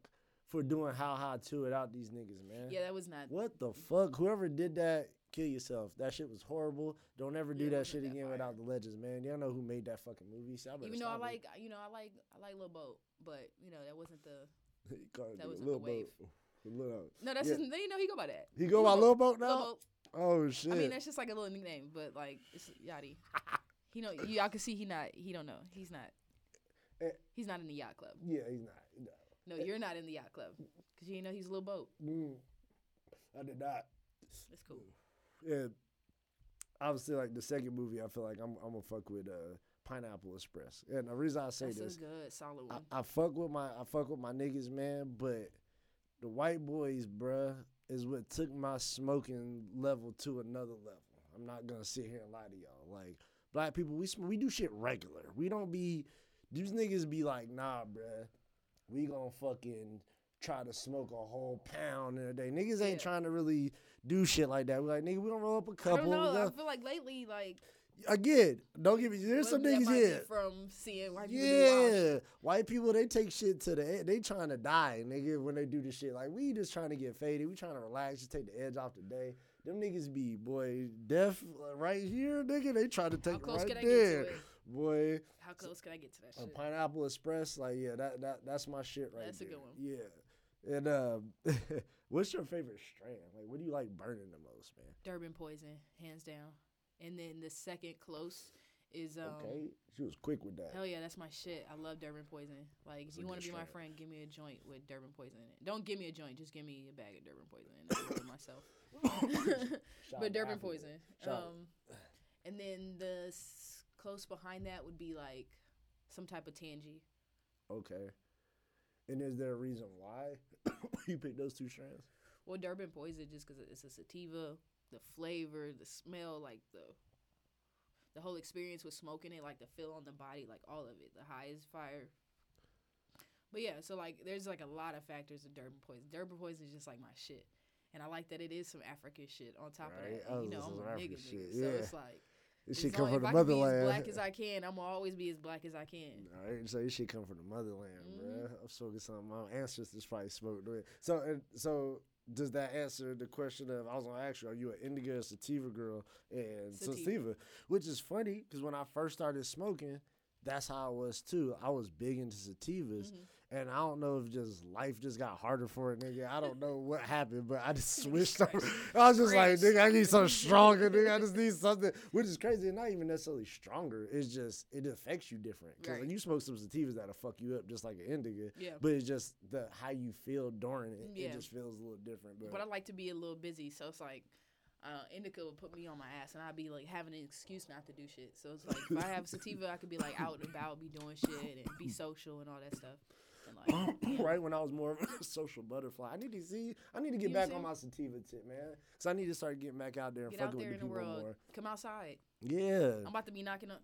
for doing how high to without these niggas, man. Yeah, that was not. What the fuck? Whoever did that, kill yourself. That shit was horrible. Don't ever do Yeah, that shit that again fire. without the legends, man. Y'all know who made that fucking movie. So I Even though I stop it. like, you know, I like, I like Lil Boat, but you know that wasn't the. He that wasn't Lil the wave. Boat. No, that's Yeah. just. You know, he go by that. He go by Lil Boat now? Lil Boat. Oh shit. I mean, that's just like a little nickname, but like it's Yachty. he know you. Y'all can see he not. He don't know. He's not. Eh. He's not in the yacht club. yeah, he's not. No. No, you're not in the yacht club because you didn't know he's a little boat. Mm. I did not. That's cool. Yeah. Obviously, like the second movie, I feel like I'm, I'm gonna fuck with uh, Pineapple Express. And the reason I say That's this, a good, solid I, one. I fuck with my I fuck with my niggas, man. But the white boys, bruh, is what took my smoking level to another level. I'm not gonna sit here and lie to y'all. Like black people, we sm- we do shit regular. We don't be these niggas be like, nah, bruh, we gonna fucking try to smoke a whole pound in a day. Niggas ain't Yeah. trying to really do shit like that. We're like, nigga, we gonna roll up a couple. I don't know. we I feel like lately, like Again, don't give me. There's some niggas here. from seeing white people do wild shit. Yeah, white people they take shit to the end. They trying to die, nigga, when they do this shit. Like we just trying to get faded. We trying to relax, just take the edge off the day. Them niggas be boy deaf uh, right here, nigga. They try to take it close right can I get to there, boy. How close can I get to that A shit? pineapple express, like yeah, that that that's my shit right That's a there. good one. Yeah. And um, what's your favorite strand? Like, what do you like burning the most, man? Durban poison, hands down. And then the second close is um. Okay, she was quick with that. Hell yeah, that's my shit. I love Durban poison. Like, if you want to be my friend, give me a joint with Durban poison in it. Don't give me a joint, just give me a bag of Durban poison and I'll roll it myself. But Durban Africa. poison. Um, and then the s- close behind that would be like some type of Tangie. Okay. And is there a reason why you picked those two strands? Well, Durban poison just because it's a sativa, the flavor, the smell, like the the whole experience with smoking it, like the feel on the body, like all of it. The high is fire. But yeah, so like there's like a lot of factors of Durban poison. Durban poison is just like my shit. And I like that it is some African shit on top Right. of that. And, you oh, know, I'm a nigga, nigga. So yeah. it's like This as shit come from the be as black as I can, I'm gonna always be as black as I can. All right, so this shit come from the motherland, Mm-hmm. bruh. I'm smoking something my ancestors probably smoked with. So, and so does that answer the question of I was gonna ask you, are you an indica or sativa girl? And sativa, Sativa. which is funny because when I first started smoking, that's how I was too. I was big into sativas, Mm-hmm. And I don't know if just life just got harder for it, nigga. I don't know what happened, but I just switched. I was just like, nigga, I need something stronger, nigga. I just need something, which is crazy. It's not even necessarily stronger. It's just it affects you different. Because Right. you smoke some sativas that'll fuck you up just like an indica. Yeah. But it's just the how you feel during it. Yeah. It just feels a little different. But, But I like to be a little busy, so it's like uh, indica would put me on my ass, and I'd be like having an excuse not to do shit. So it's like if I have a sativa, I could be like out and about, be doing shit, and be social and all that stuff. Right when I was more of a social butterfly, I need to see. I need to get You back see? on my sativa tip, man. Because I need to start getting back out there and get out fucking there with in the the people world, more. come outside. Yeah. I'm about to be knocking on.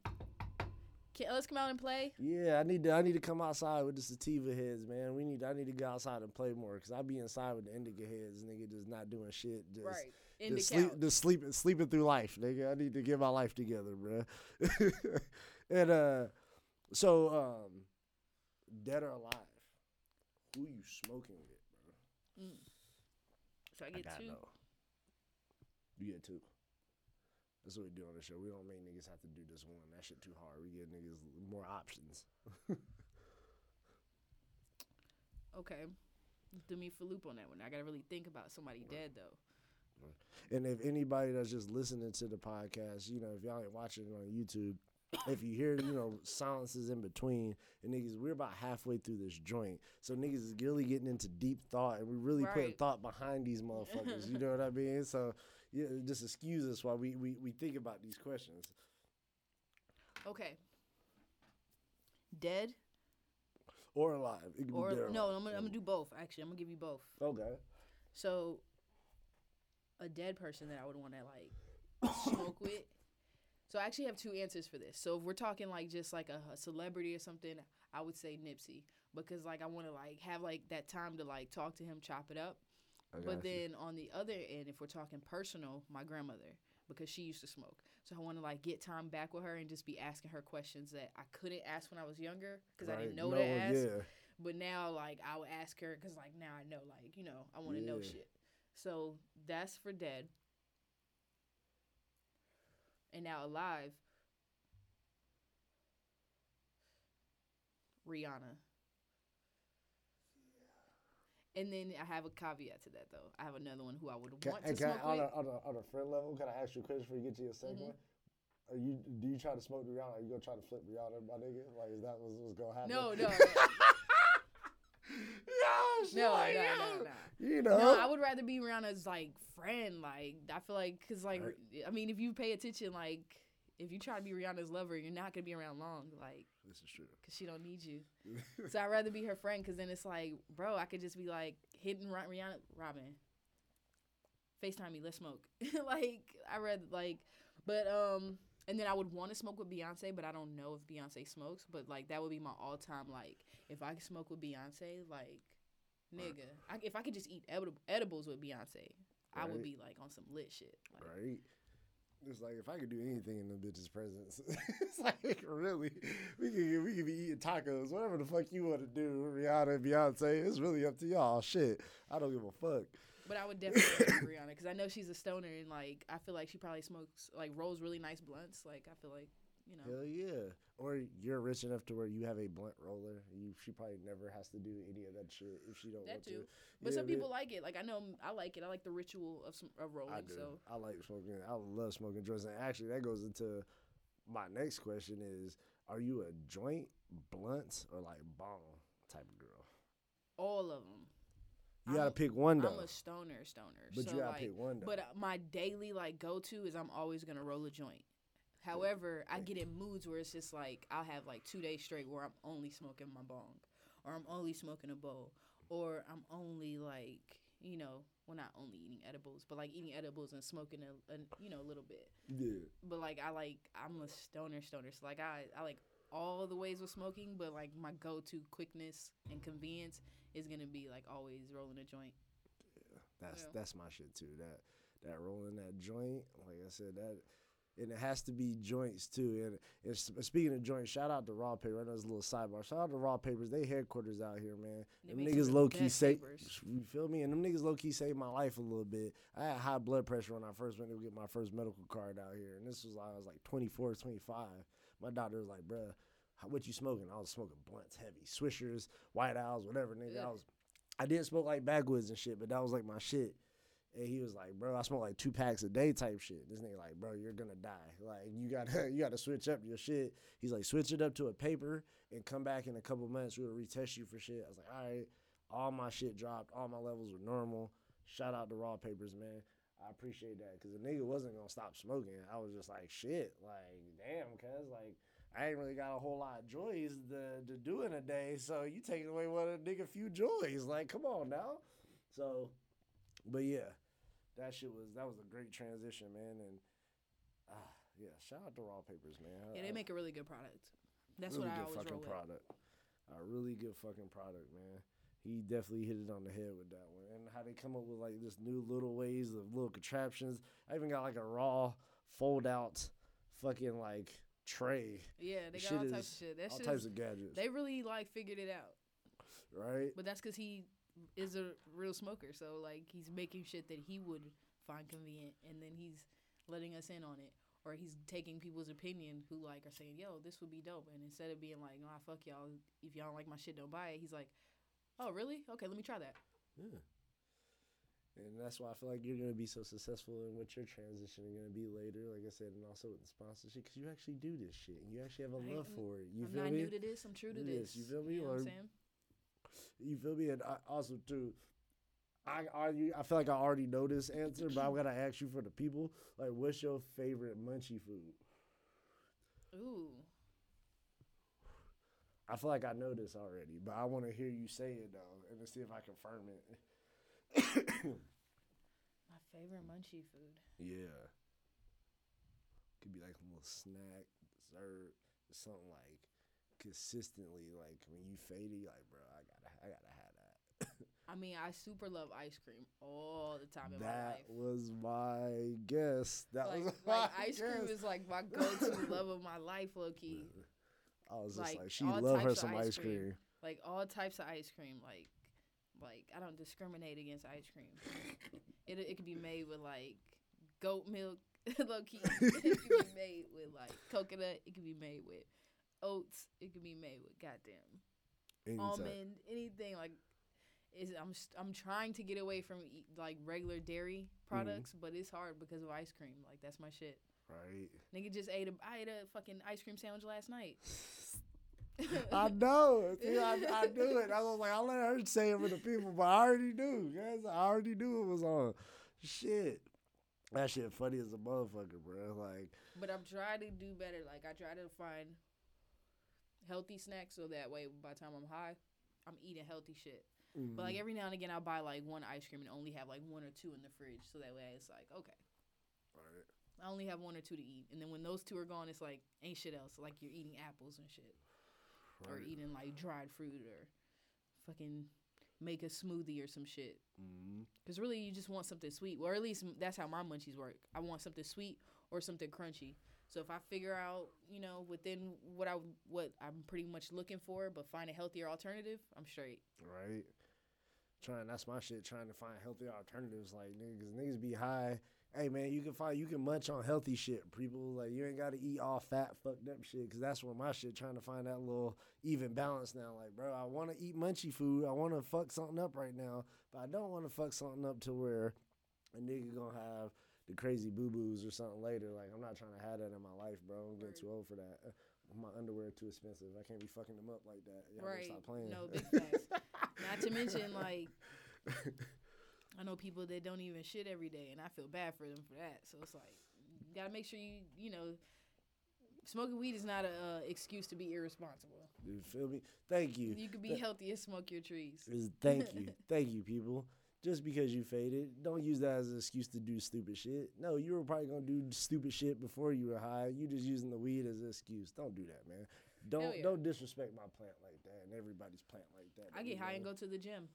Can, let's come out and play. Yeah, I need to I need to come outside with the sativa heads, man. We need I need to go outside and play more because I be inside with the indica heads, nigga, just not doing shit, just Right. In the just sleep, just sleeping sleeping through life, nigga. I need to get my life together, bro. and uh, so um, dead or alive, who you smoking with, bro? Mm. So I get gotta two. know. You get two. That's what we do on the show. We don't make niggas have to do this one. That shit too hard. We get niggas more options. Okay. Do me for loop on that one. I gotta really think about somebody dead though. And if anybody that's just listening to the podcast, you know, if y'all ain't watching it on YouTube, if you hear, you know, silences in between, and niggas, we're about halfway through this joint. So niggas is really getting into deep thought, and we really putting Right. thought behind these motherfuckers. you know what I mean? So yeah, just excuse us while we, we, we think about these questions. Okay. Dead Or alive. It could or be dead no? alive. I'm gonna, I'm gonna do both. Actually, I'm gonna give you both. Okay. So, a dead person that I would want to like smoke with. So I actually have two answers for this. So if we're talking like just like a, a celebrity or something, I would say Nipsey because like I want to like have like that time to like talk to him, chop it up. I But you. then on the other end, if we're talking personal, my grandmother because she used to smoke. So I want to like get time back with her and just be asking her questions that I couldn't ask when I was younger because I didn't know No, to ask. Yeah. But now, like, I would ask her because, like, now I know, like, you know, I want to know shit. So that's for dead. And now alive, Rihanna. And then I have a caveat to that, though. I have another one who I would Can, want to can I, smoke on, a, with. on, a, on a friend level, can I ask you a question before you get to your 2nd Mm-hmm. one? Are you do you try to smoke Rihanna? Are you gonna try to flip Rihanna, my nigga? Like is that what's, what's gonna happen? No, no, no, yeah, she no, like, no, no, no. You know, No, I would rather be Rihanna's like friend. Like I feel like, cause like I mean, if you pay attention, like if you try to be Rihanna's lover, you're not gonna be around long. Like this is true. cause she don't need you. so I'd rather be her friend, cause then it's like, bro, I could just be like hitting Rihanna, Robin. Facetime me, let's smoke. like I read like, but um, and then I would want to smoke with Beyonce, but I don't know if Beyonce smokes. But like that would be my all time like if I could smoke with Beyonce, like nigga, I, if I could just eat edib- edibles with Beyonce, I would be like on some lit shit. Like, Right. It's like if I could do anything in the bitch's presence, it's like really we could we could be eating tacos, whatever the fuck you want to do, Rihanna and Beyonce. It's really up to y'all. Shit, I don't give a fuck. But I would definitely Rihanna because I know she's a stoner and like I feel like she probably smokes like rolls really nice blunts. Like I feel like you know. Hell yeah. Or you're rich enough to where you have a blunt roller. You she probably never has to do any of that shit if she don't That want too, to. but some people like it. Like I know I like it. I like the ritual of some of rolling. I do. So I like smoking. I love smoking joints. And actually, that goes into my next question: Is are you a joint, blunt, or like bong type of girl? all of them. You gotta pick one though. I'm a stoner, stoner. But so, you gotta like, pick one, though. But my daily like go to is I'm always gonna roll a joint. However, I get in moods where it's just like I'll have like two days straight where I'm only smoking my bong, or I'm only smoking a bowl, or I'm only like you know, well not only eating edibles, but like eating edibles and smoking a, a you know a little bit. yeah. But like I like I'm a stoner stoner. So like I I like all the ways of smoking, but like my go to quickness and convenience is gonna be like always rolling a joint. Yeah, That's Yeah. that's my shit too. That that rolling that joint, like I said, that and it has to be joints too. And it's, speaking of joints, shout out to Raw Paper. I know it's a little sidebar. Shout out to Raw Papers. They headquarters out here, man. They Them niggas low key save. You feel me? And them niggas low key saved my life a little bit. I had high blood pressure when I first went to get my first medical card out here, and this was I was like 24, 25. My doctor was like, "Bruh, how, what you smoking?" I was smoking blunts, heavy Swishers, White Owls, whatever, nigga. I was I didn't smoke like backwoods and shit, but that was like my shit. And he was like, "Bro, I smoke like two packs a day type shit." This nigga like, "Bro, you're gonna die. Like, you gotta you gotta switch up your shit." He's like, "Switch it up to a paper and come back in a couple months. We'll retest you for shit." I was like, "All right." All my shit dropped. All my levels were normal. Shout out to Raw Papers, man. I appreciate that because the nigga wasn't gonna stop smoking. I was just like, shit, like, damn, cuz like I ain't really got a whole lot of joys to, to do in a day. So you taking away one of the nigga few joys. Like, come on now. So, but yeah, that shit was that was a great transition, man. And ah, yeah, shout out to Raw Papers, man. Yeah, they make a really good product. That's really what I good always fucking roll with. product. A really good fucking product, man. He definitely hit it on the head with that one. And how they come up with like this new little ways of little contraptions. I even got like a raw fold out fucking like tray. Yeah, they The got all types of shit. That all shit types is- of gadgets. they really like figured it out. right? But that's because he is a real smoker. So like he's making shit that he would find convenient, and then he's letting us in on it. Or he's taking people's opinion who like are saying, "Yo, this would be dope," and instead of being like, "Nah, fuck y'all. If y'all don't like my shit, don't buy it." He's like, "Oh, really? Okay, let me try that." Yeah. And that's why I feel like you're gonna be so successful in what your transition is gonna be later. Like I said, and also with the sponsorship, because you actually do this shit and you actually have a love for it. You I'm feel not me? new to this. I'm true to Yes, this. you feel me? You know what I'm saying? You feel me? And I also too, I already I feel like I already know this answer, but I'm gonna ask you for the people. Like, what's your favorite munchie food? Ooh. I feel like I know this already, but I want to hear you say it though, and to see if I confirm it. My favorite munchie food. Yeah. Could be like a little snack, dessert, something like consistently. Like when you fade it, you're like, bro, I gotta, have that. I mean, I super love ice cream all the time in my life. that was my guess. That Like, was like ice cream guess. is like my go-to love of my life, low key. I was just like, like, she love her some ice ice cream. cream. Like all types of ice cream. Like, like I don't discriminate against ice cream. It it could be made with like goat milk, low key. it could be made with like coconut. It could be made with oats. It could be made with goddamn Anytime. almond, anything like. Is I'm I'm trying to get away from eat, like regular dairy mm-hmm. products, but it's hard because of ice cream. Like that's my shit. Right. Nigga just ate a I ate a fucking ice cream sandwich last night. I know. See, I, I knew it. I was like, I'll let her say it for the people, but I already knew. Guys, I already knew it was on. Shit. That shit funny as a motherfucker, bro. Like, But I'm trying to do better. Like I try to find healthy snacks so that way by the time I'm high, I'm eating healthy shit. But like mm-hmm. every now and again, I'll buy like one ice cream and only have like one or two in the fridge, so that way it's like okay, right. I only have one or two to eat, and then when those two are gone, it's like ain't shit else. Like you're eating apples and shit, or eating like dried fruit or fucking make a smoothie or some shit. Mm-hmm. Because really, you just want something sweet. Or at least that's how my munchies work. I want something sweet or something crunchy. So if I figure out, you know, within what I what I'm pretty much looking for, but find a healthier alternative, I'm straight. Right. Trying that's my shit. Trying to find healthy alternatives, like niggas. Niggas be high. Hey man, you can find you can munch on healthy shit. People like you ain't got to eat all fat, fucked up shit. Cause that's where my shit. Trying to find that little even balance now. Like bro, I want to eat munchy food. I want to fuck something up right now, but I don't want to fuck something up to where a nigga gonna have the crazy boo boos or something later. Like I'm not trying to have that in my life, bro. I'm getting too old for that. My underwear too expensive. I can't be fucking them up like that. Y'all right? stop playing. No big facts. Not to mention like. I know people that don't even shit every day, and I feel bad for them for that. So it's like, you gotta make sure you, you know, smoking weed is not an uh, excuse to be irresponsible. You feel me? Thank you. You could be healthy and smoke your trees. Thank you, thank you, people. Just because you faded, don't use that as an excuse to do stupid shit. No, you were probably gonna do stupid shit before you were high. You just using the weed as an excuse. Don't do that, man. Don't yeah. don't disrespect my plant like that and everybody's plant like that. I get high and go to the gym.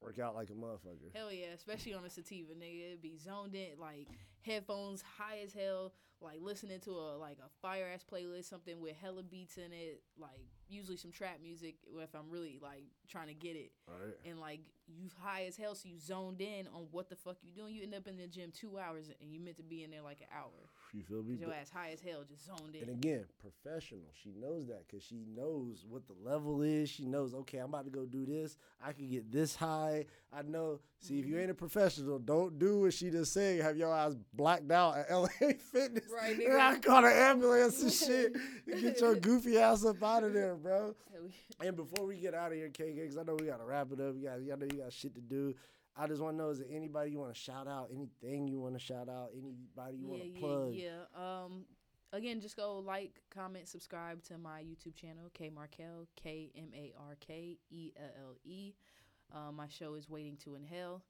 work out like a motherfucker. Hell yeah, especially on a sativa, nigga. It'd be zoned in, like headphones high as hell, like listening to a like a fire ass playlist, something with hella beats in it, like usually some trap music if I'm really like trying to get it. Right. And like you high as hell, so you zoned in on what the fuck you doing. You end up in the gym two hours and you meant to be in there like an hour. You feel me? your But- ass high as hell, just zoned in. And again, professional. She knows that because she knows what the level is. She knows, okay, I'm about to go do this. I can get this high. I know. See, if you Mm-hmm. ain't a professional, don't do what she just said. Have your eyes blacked out at LA Fitness. Right, And nigga. I call an ambulance and shit. get your goofy ass up out of there, bro. And before we get out of here, KK, because I know we got to wrap it up. You got, I know you got shit to do. I just want to know is there anybody you want to shout out? Anything you want to shout out? Anybody you want to yeah, plug? Yeah, yeah. Um, again, just go like, comment, subscribe to my YouTube channel, K Markelle, K M A R K E L L E. Uh, my show is Waiting to Inhale.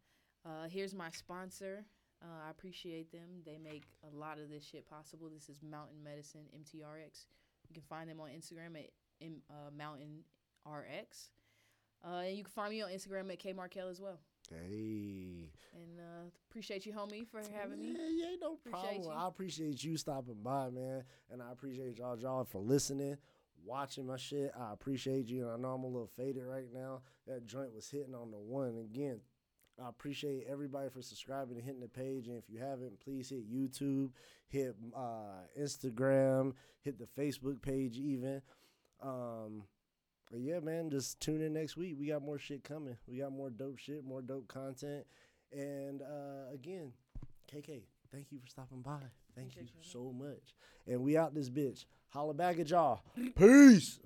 Uh, here's my sponsor. Uh, I appreciate them. They make a lot of this shit possible. This is Mountain Medicine MTRX. You can find them on Instagram at M- uh, Mountain RX. Uh, and you can find me on Instagram at K Markelle as well. Hey. And uh, appreciate you, homie, for having me. Yeah, yeah, no problem. you. I appreciate you stopping by, man, and I appreciate y'all, y'all for listening, watching my shit. I appreciate you, and I know I'm a little faded right now. That joint was hitting on the one again. I appreciate everybody for subscribing and hitting the page. And if you haven't, please hit YouTube, hit uh, Instagram, hit the Facebook page, even. Um, but yeah, man, just tune in next week. We got more shit coming. We got more dope shit, more dope content. And uh, again, KK, thank you for stopping by. Thank you so much. And we out this bitch. Holla back at y'all. Peace.